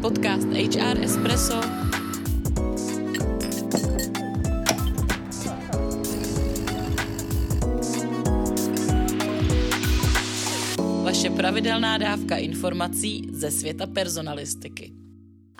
Podcast HR Espresso Vaše pravidelná dávka informací ze světa personalistiky.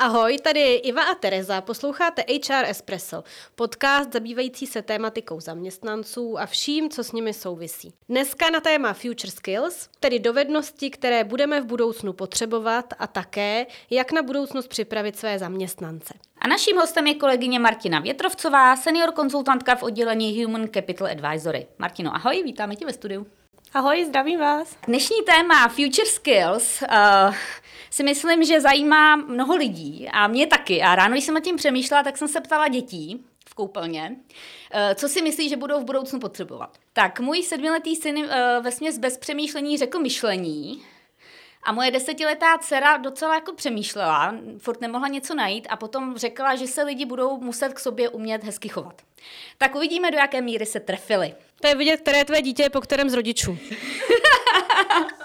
Ahoj, tady je Iva a Tereza, posloucháte HR Espresso, podcast zabývající se tématikou zaměstnanců a vším, co s nimi souvisí. Dneska na téma Future Skills, tedy dovednosti, které budeme v budoucnu potřebovat a také, jak na budoucnost připravit své zaměstnance. A naším hostem je kolegyně Martina Větrovcová, senior konzultantka v oddělení Human Capital Advisory. Martino, ahoj, vítáme tě ve studiu. Ahoj, zdravím vás. Dnešní téma Future Skills uh, si myslím, že zajímá mnoho lidí a mě taky. A ráno, když jsem o tím přemýšlela, tak jsem se ptala dětí v koupelně, uh, co si myslí, že budou v budoucnu potřebovat. Tak můj sedmiletý syn uh, ve směs bez přemýšlení řekl myšlení, a moje desetiletá dcera docela jako přemýšlela, furt nemohla něco najít a potom řekla, že se lidi budou muset k sobě umět hezky chovat. Tak uvidíme, do jaké míry se trefili. To je vidět, které tvé dítě je po kterém z rodičů.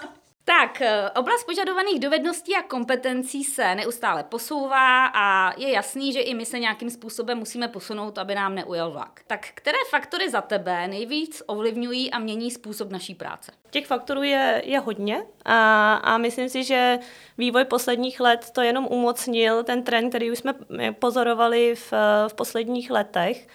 Tak, eh, oblast požadovaných dovedností a kompetencí se neustále posouvá a je jasný, že i my se nějakým způsobem musíme posunout, aby nám neujel vlak. Tak které faktory za tebe nejvíc ovlivňují a mění způsob naší práce? Těch faktorů je, je hodně a, a myslím si, že vývoj posledních let to jenom umocnil ten trend, který už jsme pozorovali v, v posledních letech.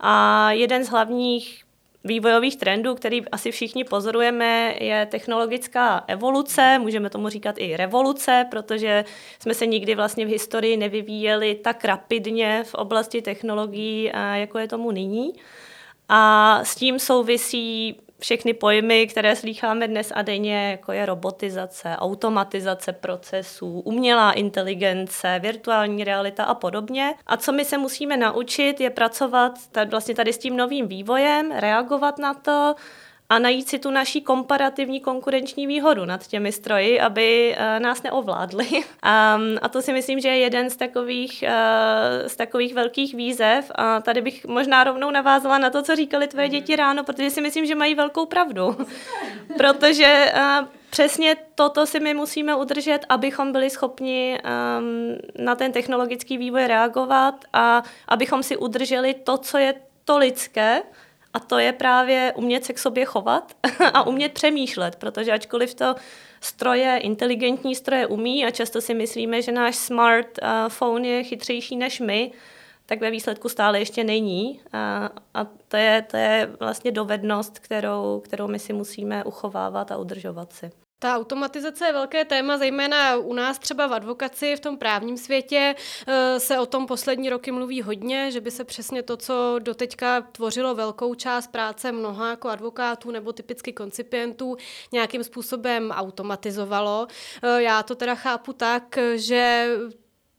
A jeden z hlavních vývojových trendů, který asi všichni pozorujeme, je technologická evoluce, můžeme tomu říkat i revoluce, protože jsme se nikdy vlastně v historii nevyvíjeli tak rapidně v oblasti technologií, jako je tomu nyní. A s tím souvisí všechny pojmy, které slýcháme dnes a denně, jako je robotizace, automatizace procesů, umělá inteligence, virtuální realita a podobně. A co my se musíme naučit, je pracovat tady, vlastně tady s tím novým vývojem, reagovat na to, a najít si tu naší komparativní konkurenční výhodu nad těmi stroji, aby uh, nás neovládli. Um, a to si myslím, že je jeden z takových, uh, z takových velkých výzev. A tady bych možná rovnou navázala na to, co říkali tvoje děti ráno, protože si myslím, že mají velkou pravdu. protože uh, přesně toto si my musíme udržet, abychom byli schopni um, na ten technologický vývoj reagovat a abychom si udrželi to, co je to lidské, a to je právě umět se k sobě chovat a umět přemýšlet, protože ačkoliv to stroje, inteligentní stroje umí a často si myslíme, že náš smartphone je chytřejší než my, tak ve výsledku stále ještě není. A, a to, je, to je vlastně dovednost, kterou, kterou my si musíme uchovávat a udržovat si. Ta automatizace je velké téma, zejména u nás třeba v advokaci, v tom právním světě eh, se o tom poslední roky mluví hodně, že by se přesně to, co doteďka tvořilo velkou část práce mnoha jako advokátů nebo typicky koncipientů, nějakým způsobem automatizovalo. Eh, já to teda chápu tak, že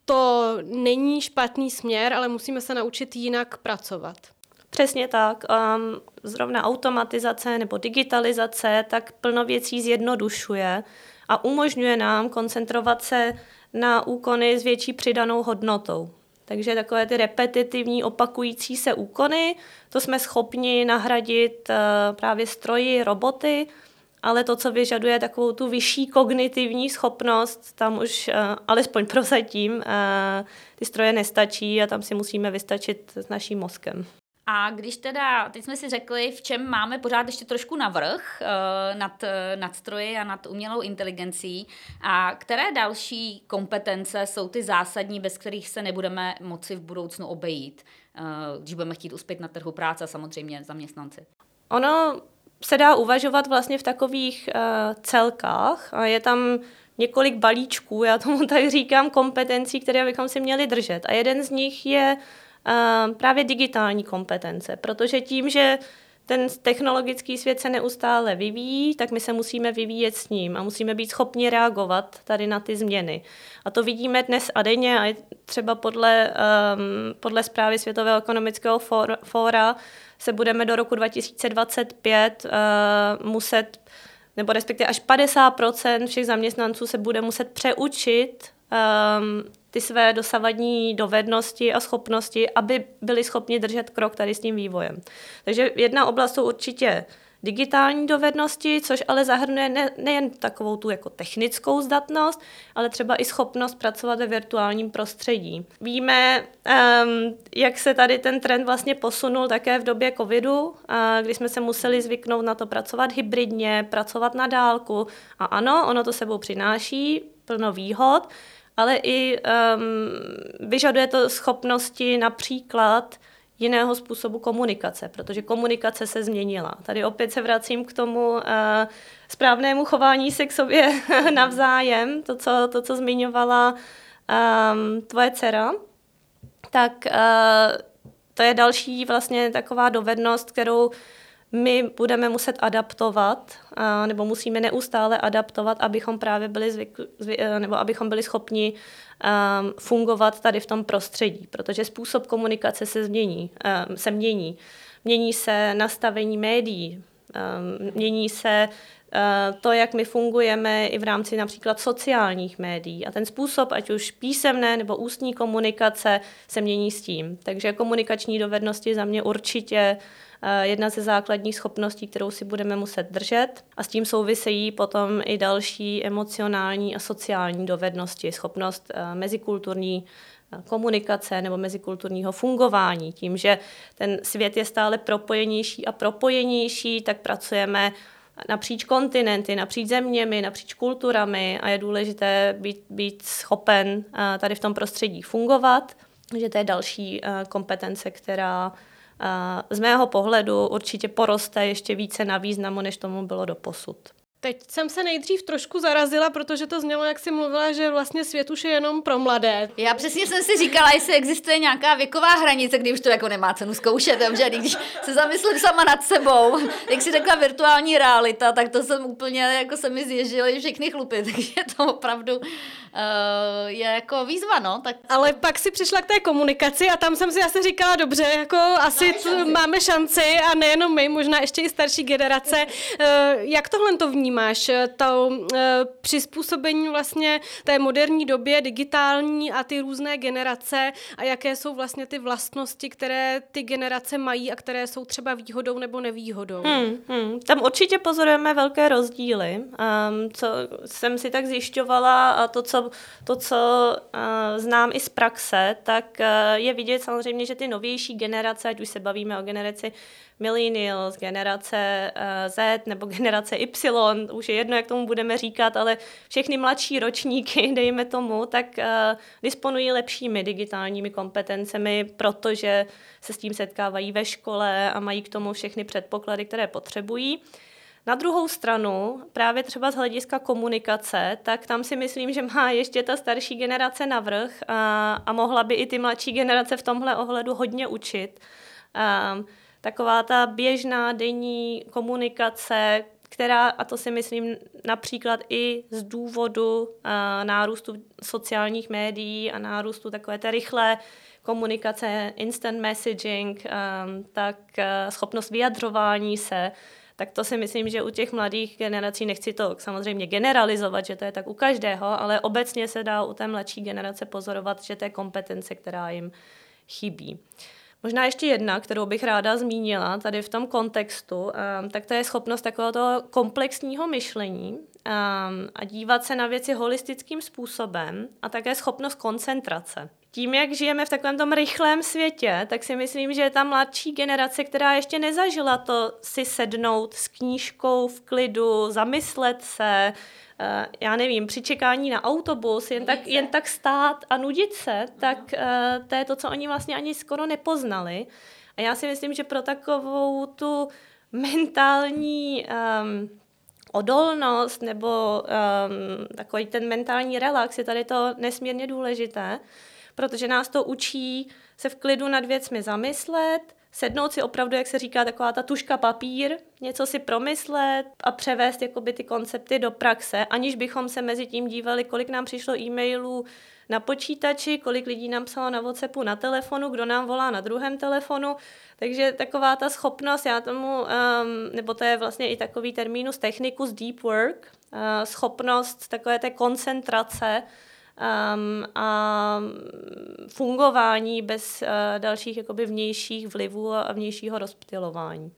to není špatný směr, ale musíme se naučit jinak pracovat. Přesně tak. Um, zrovna automatizace nebo digitalizace tak plno věcí zjednodušuje a umožňuje nám koncentrovat se na úkony s větší přidanou hodnotou. Takže takové ty repetitivní, opakující se úkony, to jsme schopni nahradit uh, právě stroji, roboty, ale to, co vyžaduje takovou tu vyšší kognitivní schopnost, tam už uh, alespoň prozatím uh, ty stroje nestačí a tam si musíme vystačit s naším mozkem. A když teda, teď jsme si řekli, v čem máme pořád ještě trošku navrh uh, nad, uh, nad stroji a nad umělou inteligencí a které další kompetence jsou ty zásadní, bez kterých se nebudeme moci v budoucnu obejít, uh, když budeme chtít uspět na trhu práce a samozřejmě zaměstnanci? Ono se dá uvažovat vlastně v takových uh, celkách a je tam několik balíčků, já tomu tak říkám, kompetencí, které bychom si měli držet. A jeden z nich je právě digitální kompetence, protože tím, že ten technologický svět se neustále vyvíjí, tak my se musíme vyvíjet s ním a musíme být schopni reagovat tady na ty změny. A to vidíme dnes a denně a třeba podle, um, podle zprávy Světového ekonomického fóra se budeme do roku 2025 uh, muset, nebo respektive až 50% všech zaměstnanců se bude muset přeučit um, ty své dosavadní dovednosti a schopnosti, aby byli schopni držet krok tady s tím vývojem. Takže jedna oblast jsou určitě digitální dovednosti, což ale zahrnuje ne, nejen takovou tu jako technickou zdatnost, ale třeba i schopnost pracovat ve virtuálním prostředí. Víme, um, jak se tady ten trend vlastně posunul také v době covidu, uh, kdy jsme se museli zvyknout na to pracovat hybridně, pracovat na dálku. A ano, ono to sebou přináší plno výhod, ale i um, vyžaduje to schopnosti například jiného způsobu komunikace, protože komunikace se změnila. Tady opět se vracím k tomu uh, správnému chování se k sobě navzájem, to, co, to, co zmiňovala um, tvoje dcera. Tak uh, to je další vlastně taková dovednost, kterou my budeme muset adaptovat, nebo musíme neustále adaptovat, abychom právě byli zvyk, zvy, e, nebo abychom byli schopni um, fungovat tady v tom prostředí, protože způsob komunikace se změní, um, se mění. Mění se nastavení médií, um, mění se to, jak my fungujeme i v rámci například sociálních médií. A ten způsob, ať už písemné nebo ústní komunikace, se mění s tím. Takže komunikační dovednosti za mě určitě jedna ze základních schopností, kterou si budeme muset držet. A s tím souvisejí potom i další emocionální a sociální dovednosti, schopnost eh, mezikulturní eh, komunikace nebo mezikulturního fungování. Tím, že ten svět je stále propojenější a propojenější, tak pracujeme napříč kontinenty, napříč zeměmi, napříč kulturami a je důležité být, být schopen tady v tom prostředí fungovat. že to je další kompetence, která z mého pohledu určitě poroste ještě více na významu, než tomu bylo do posud. Teď jsem se nejdřív trošku zarazila, protože to znělo, jak si mluvila, že vlastně svět už je jenom pro mladé. Já přesně jsem si říkala, jestli existuje nějaká věková hranice, kdy už to jako nemá cenu zkoušet, že když se zamyslím sama nad sebou, jak si řekla virtuální realita, tak to jsem úplně, jako se mi zježily všechny chlupy, takže to opravdu uh, je jako výzva, no. Tak... Ale pak si přišla k té komunikaci a tam jsem si asi říkala, dobře, jako asi máme šanci, máme šanci a nejenom my, možná ještě i starší generace. Uh, jak tohle to vnímáš, to uh, přizpůsobení vlastně té moderní době, digitální a ty různé generace a jaké jsou vlastně ty vlastnosti, které ty generace mají a které jsou třeba výhodou nebo nevýhodou? Hmm, hmm. Tam určitě pozorujeme velké rozdíly. Um, co jsem si tak zjišťovala a to, co to, co uh, znám i z praxe, tak uh, je vidět samozřejmě, že ty novější generace, ať už se bavíme o generaci millennials, generace uh, Z nebo generace Y, už je jedno, jak tomu budeme říkat, ale všechny mladší ročníky, dejme tomu, tak uh, disponují lepšími digitálními kompetencemi, protože se s tím setkávají ve škole a mají k tomu všechny předpoklady, které potřebují. Na druhou stranu, právě třeba z hlediska komunikace, tak tam si myslím, že má ještě ta starší generace navrh a, a mohla by i ty mladší generace v tomhle ohledu hodně učit. A, taková ta běžná denní komunikace, která, a to si myslím například i z důvodu a, nárůstu sociálních médií a nárůstu takové té rychlé komunikace, instant messaging, a, tak a, schopnost vyjadřování se, tak to si myslím, že u těch mladých generací, nechci to samozřejmě generalizovat, že to je tak u každého, ale obecně se dá u té mladší generace pozorovat, že to je kompetence, která jim chybí. Možná ještě jedna, kterou bych ráda zmínila tady v tom kontextu, ehm, tak to je schopnost takového toho komplexního myšlení ehm, a dívat se na věci holistickým způsobem a také schopnost koncentrace tím, jak žijeme v takovém tom rychlém světě, tak si myslím, že je ta mladší generace, která ještě nezažila to si sednout s knížkou v klidu, zamyslet se, uh, já nevím, při čekání na autobus, jen tak, jen tak stát a nudit se, tak uh, to je to, co oni vlastně ani skoro nepoznali. A já si myslím, že pro takovou tu mentální um, odolnost nebo um, takový ten mentální relax je tady to nesmírně důležité protože nás to učí se v klidu nad věcmi zamyslet, sednout si opravdu, jak se říká, taková ta tuška papír, něco si promyslet a převést jakoby ty koncepty do praxe, aniž bychom se mezi tím dívali, kolik nám přišlo e-mailů na počítači, kolik lidí nám psalo na WhatsAppu, na telefonu, kdo nám volá na druhém telefonu. Takže taková ta schopnost, já tomu, um, nebo to je vlastně i takový termínus technikus deep work, uh, schopnost takové té koncentrace, um, a fungování bez uh, dalších jakoby vnějších vlivů a vnějšího rozptilování.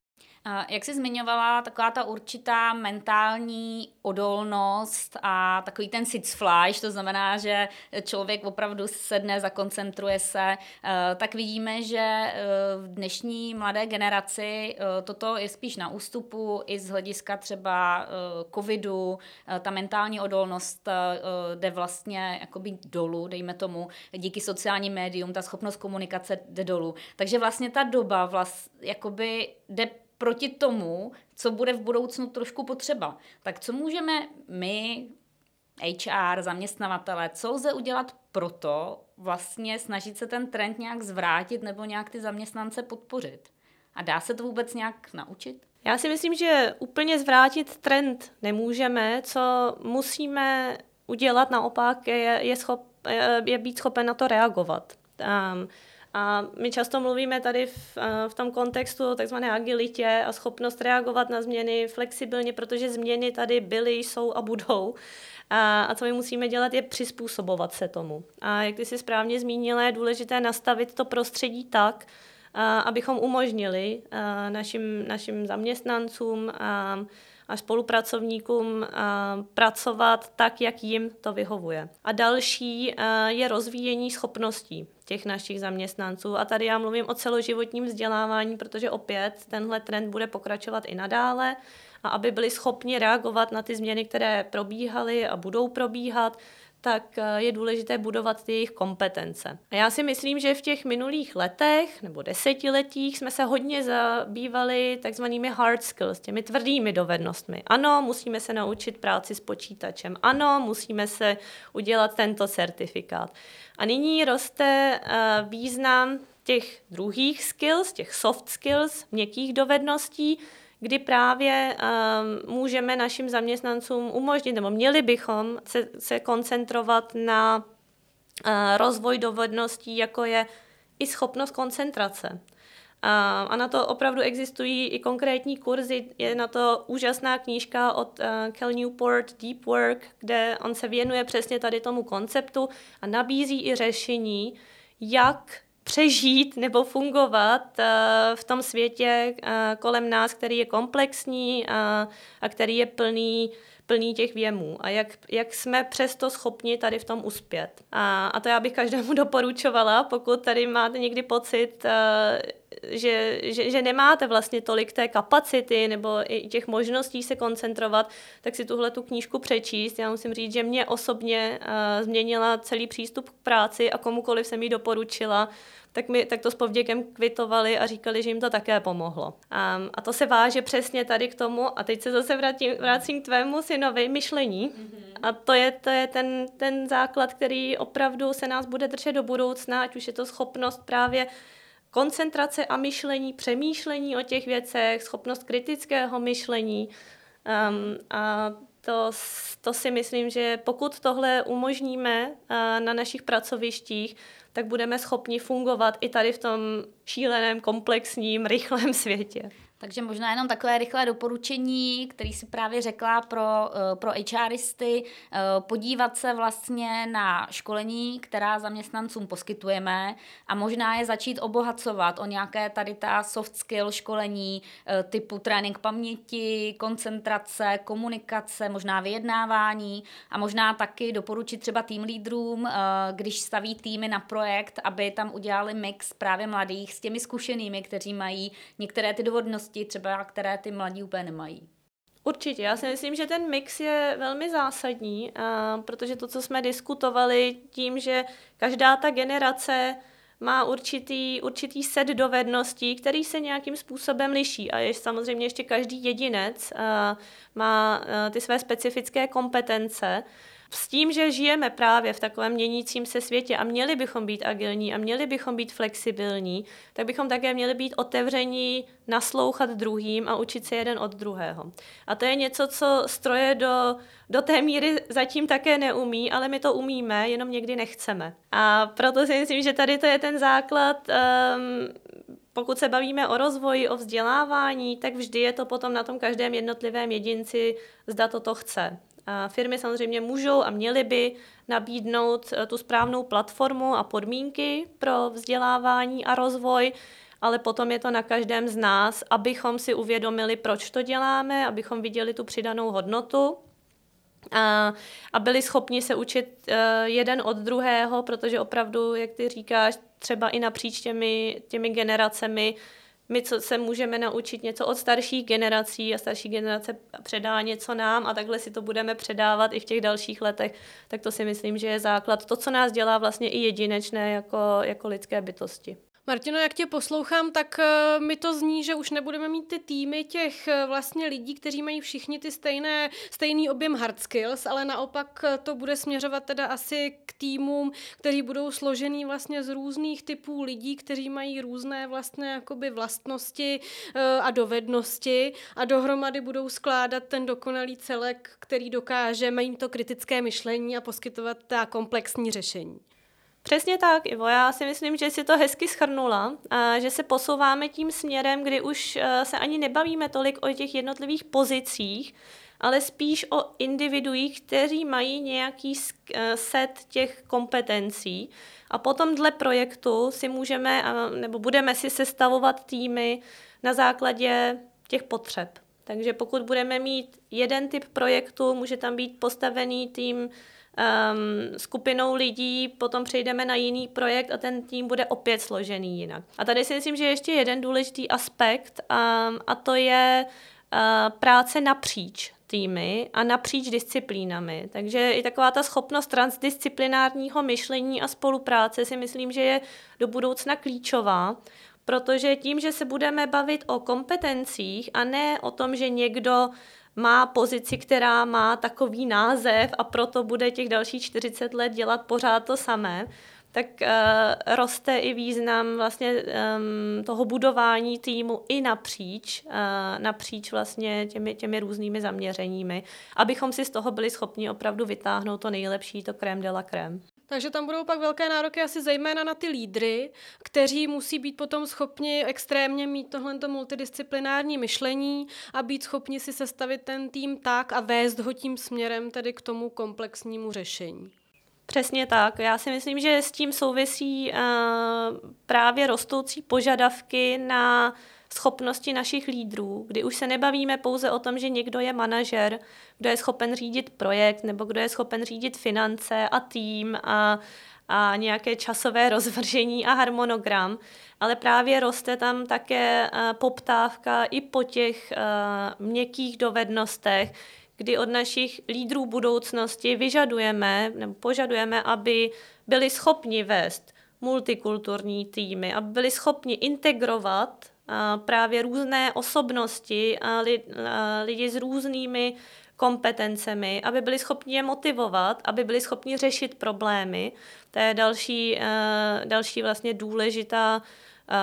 Jak jsi zmiňovala, taková ta určitá mentální odolnost a takový ten sitzfleisch, to znamená, že člověk opravdu sedne, zakoncentruje se, eh, tak vidíme, že eh, v dnešní mladé generaci eh, toto je spíš na ústupu i z hlediska třeba covidu, ta mentální odolnost jde vlastně jakoby dolů, dejme tomu, díky sociálním médium, ta schopnost komunikace jde dolů. Takže vlastně ta doba vlast, jakoby jde proti tomu, co bude v budoucnu trošku potřeba. Tak co můžeme my, HR, zaměstnavatele, co lze udělat proto vlastně snažit se ten trend nějak zvrátit nebo nějak ty zaměstnance podpořit? A dá se to vůbec nějak naučit? Já si myslím, že úplně zvrátit trend nemůžeme. Co musíme udělat naopak, je, je, schop, je, je být schopen na to reagovat. Um, a my často mluvíme tady v, eh, v tom kontextu takzvané agilitě a schopnost reagovat na změny flexibilně, protože změny tady byly, jsou a budou. A, a co my musíme dělat, je přizpůsobovat se tomu. A jak ty si správně zmínila, je důležité nastavit to prostředí tak, a, abychom umožnili a, našim, našim zaměstnancům a, a spolupracovníkům pracovat tak, jak jim to vyhovuje. A další je rozvíjení schopností těch našich zaměstnanců. A tady já mluvím o celoživotním vzdělávání, protože opět tenhle trend bude pokračovat i nadále a aby byli schopni reagovat na ty změny, které probíhaly a budou probíhat, tak eh, je důležité budovat ty jejich kompetence. A já si myslím, že v těch minulých letech nebo desetiletích jsme se hodně zabývali takzvanými hard skills, těmi tvrdými dovednostmi. Ano, musíme se naučit práci s počítačem. Ano, musíme se udělat tento certifikát. A nyní roste eh, význam těch druhých skills, těch soft skills, měkkých dovedností, kdy právě um, můžeme našim zaměstnancům umožnit, nebo měli bychom se, se koncentrovat na uh, rozvoj dovedností, jako je i schopnost koncentrace. A na to opravdu existují i konkrétní kurzy. Je na to úžasná knížka od uh, Cal Newport Deep Work, kde on se věnuje přesně tady tomu konceptu a nabízí i řešení, jak přežít nebo fungovat uh, v tom světě uh, kolem nás, který je komplexní a, a který je plný plný těch věmů a jak, jak jsme přesto schopni tady v tom uspět. A, a to já bych každému doporučovala, pokud tady máte někdy pocit, že, že, že nemáte vlastně tolik té kapacity nebo i těch možností se koncentrovat, tak si tuhle tu knížku přečíst. Já musím říct, že mě osobně uh, změnila celý přístup k práci a komukoliv jsem ji doporučila, tak, mi, tak to s povděkem kvitovali a říkali, že jim to také pomohlo. Um, a to se váže přesně tady k tomu, a teď se zase vrátím, vrátím k tvému synovi, myšlení. Mm-hmm. A to je, to je ten, ten základ, který opravdu se nás bude držet do budoucna, ať už je to schopnost právě koncentrace a myšlení, přemýšlení o těch věcech, schopnost kritického myšlení. Um, a to, to si myslím, že pokud tohle umožníme uh, na našich pracovištích, tak budeme schopni fungovat i tady v tom šíleném, komplexním, rychlém světě. Takže možná jenom takové rychlé doporučení, který si právě řekla pro, eh, pro HRisty, eh, podívat se vlastně na školení, která zaměstnancům poskytujeme a možná je začít obohacovat o nějaké tady ta soft skill školení eh, typu trénink paměti, koncentrace, komunikace, možná vyjednávání a možná taky doporučit třeba tým lídrům, když staví týmy na projekt, aby tam udělali mix právě mladých s těmi zkušenými, kteří mají některé ty dovodnosti schopnosti třeba, které ty mladí úplně nemají. Určitě, já si myslím, že ten mix je velmi zásadní, protože to, co jsme diskutovali tím, že každá ta generace má určitý, určitý set dovedností, který se nějakým způsobem liší. A je samozřejmě ještě každý jedinec má ty své specifické kompetence s tím, že žijeme právě v takovém měnícím se světě a měli bychom být agilní a měli bychom být flexibilní, tak bychom také měli být otevření naslouchat druhým a učit se jeden od druhého. A to je něco, co stroje do, do té míry zatím také neumí, ale my to umíme, jenom někdy nechceme. A proto si myslím, že tady to je ten základ. Um, pokud se bavíme o rozvoji, o vzdělávání, tak vždy je to potom na tom každém jednotlivém jedinci, zda toto chce. Firmy samozřejmě můžou a měly by nabídnout eh, tu správnou platformu a podmínky pro vzdělávání a rozvoj, ale potom je to na každém z nás, abychom si uvědomili, proč to děláme, abychom viděli tu přidanou hodnotu a, a byli schopni se učit uh, jeden od druhého, protože opravdu, jak ty říkáš, třeba i napříč těmi, těmi generacemi, my co se můžeme naučit něco od starších generací a starší generace předá něco nám a takhle si to budeme předávat i v těch dalších letech, tak to si myslím, že je základ. To, co nás dělá vlastně i jedinečné jako, jako lidské bytosti. Martino, jak tě poslouchám, tak uh, mi to zní, že už nebudeme mít ty týmy těch uh, vlastně lidí, kteří mají všichni ty stejné, stejný objem hard skills, ale naopak uh, to bude směřovat teda asi k týmům, kteří budou složený vlastně z různých typů lidí, kteří mají různé vlastně jakoby vlastnosti a dovednosti a dohromady budou skládat ten dokonalý celek, který dokáže, mají to kritické myšlení a poskytovat ta komplexní řešení. Přesně tak, Ivo. Já si myslím, že si to hezky schrnula, že se posouváme tím směrem, kdy už eh, se ani nebavíme tolik o těch jednotlivých pozicích, ale spíš o individuích, kteří mají nějaký eh, set těch kompetencí. A potom dle projektu si můžeme, nebo budeme si sestavovat týmy na základě těch potřeb. Takže pokud budeme mít jeden typ projektu, může tam být postavený tým um, skupinou lidí, potom přejdeme na jiný projekt a ten tým bude opět složený jinak. A tady si myslím, že je ještě jeden důležitý aspekt um, a to je uh, práce napříč týmy a napříč disciplínami. Takže i taková ta schopnost transdisciplinárního myšlení a spolupráce si myslím, že je do budoucna klíčová, protože tím, že se budeme bavit o kompetencích a ne o tom, že někdo má pozici, která má takový název a proto bude těch dalších 40 let dělat pořád to samé, tak uh, roste i význam vlastně um, toho budování týmu i napříč, uh, napříč vlastně těmi, těmi různými zaměřeními, abychom si z toho byli schopni opravdu vytáhnout to nejlepší, to krém de la crème. Takže tam budou pak velké nároky asi zejména na ty lídry, kteří musí být potom schopni extrémně mít tohle multidisciplinární myšlení a být schopni si sestavit ten tým tak a vést ho tím směrem tedy k tomu komplexnímu řešení. Přesně tak. Já si myslím, že s tím souvisí uh, právě rostoucí požadavky na schopnosti našich lídrů, kdy už se nebavíme pouze o tom, že někdo je manažer, kdo je schopen řídit projekt nebo kdo je schopen řídit finance a tým a, a nějaké časové rozvržení a harmonogram, ale právě roste tam také uh, poptávka i po těch uh, měkkých dovednostech, kdy od našich lídrů budoucnosti vyžadujeme nebo požadujeme, aby byli schopni vést multikulturní týmy, aby byli schopni integrovat právě různé osobnosti lidi s různými kompetencemi, aby byli schopni je motivovat, aby byli schopni řešit problémy. To je další, další vlastně důležitá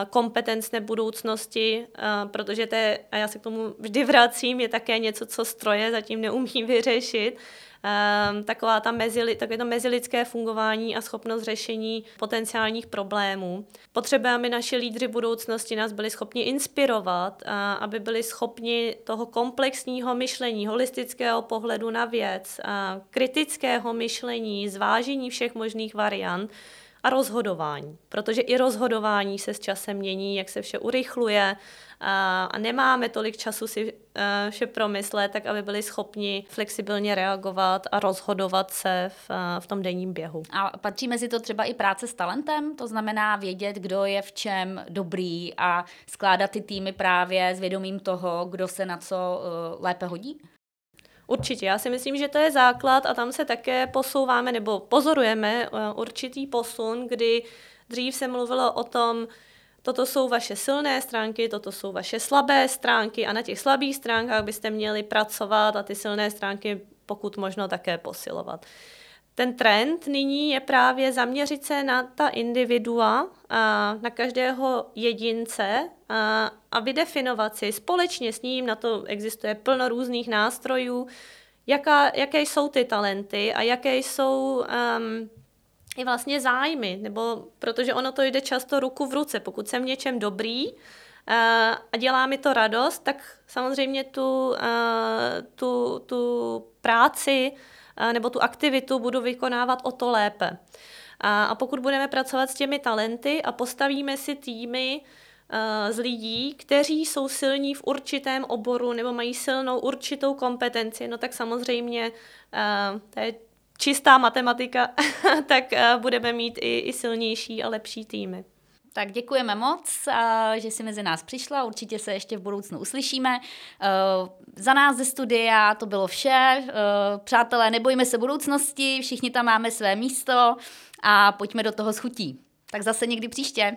kompetence budoucnosti, protože to je, a já se k tomu vždy vracím, je také něco, co stroje zatím neumí vyřešit um, taková ta mezi, takové to mezilidské fungování a schopnost řešení potenciálních problémů. Potřebujeme, naši lídři budoucnosti nás byli schopni inspirovat, a aby byli schopni toho komplexního myšlení, holistického pohledu na věc, a kritického myšlení, zvážení všech možných variant, a rozhodování, protože i rozhodování se s časem mění, jak se vše urychluje a, nemáme tolik času si uh, vše promyslet, tak aby byli schopni flexibilně reagovat a rozhodovat se v, uh, v tom denním běhu. A patří mezi to třeba i práce s talentem, to znamená vědět, kdo je v čem dobrý a skládat ty týmy právě s vědomím toho, kdo se na co uh, lépe hodí? Určitě, já si myslím, že to je základ a tam se také posouváme nebo pozorujeme eh, určitý posun, kdy dřív se mluvilo o tom, toto jsou vaše silné stránky, toto jsou vaše slabé stránky a na těch slabých stránkách byste měli pracovat a ty silné stránky pokud možno také posilovat. Ten trend nyní je právě zaměřit se na ta individua, a na každého jedince a, a vydefinovat si společně s ním, na to existuje plno různých nástrojů, jaká, jaké jsou ty talenty a jaké jsou um, i vlastně zájmy, nebo protože ono to jde často ruku v ruce. Pokud jsem v něčem dobrý, a dělá mi to radost, tak samozřejmě tu, tu, tu práci nebo tu aktivitu budu vykonávat o to lépe. A, a pokud budeme pracovat s těmi talenty a postavíme si týmy z lidí, kteří jsou silní v určitém oboru nebo mají silnou určitou kompetenci, no tak samozřejmě to je čistá matematika, tak budeme mít i, i silnější a lepší týmy. Tak děkujeme moc, že jsi mezi nás přišla. Určitě se ještě v budoucnu uslyšíme. Za nás ze studia to bylo vše. Přátelé, nebojme se budoucnosti, všichni tam máme své místo a pojďme do toho schutí. Tak zase někdy příště.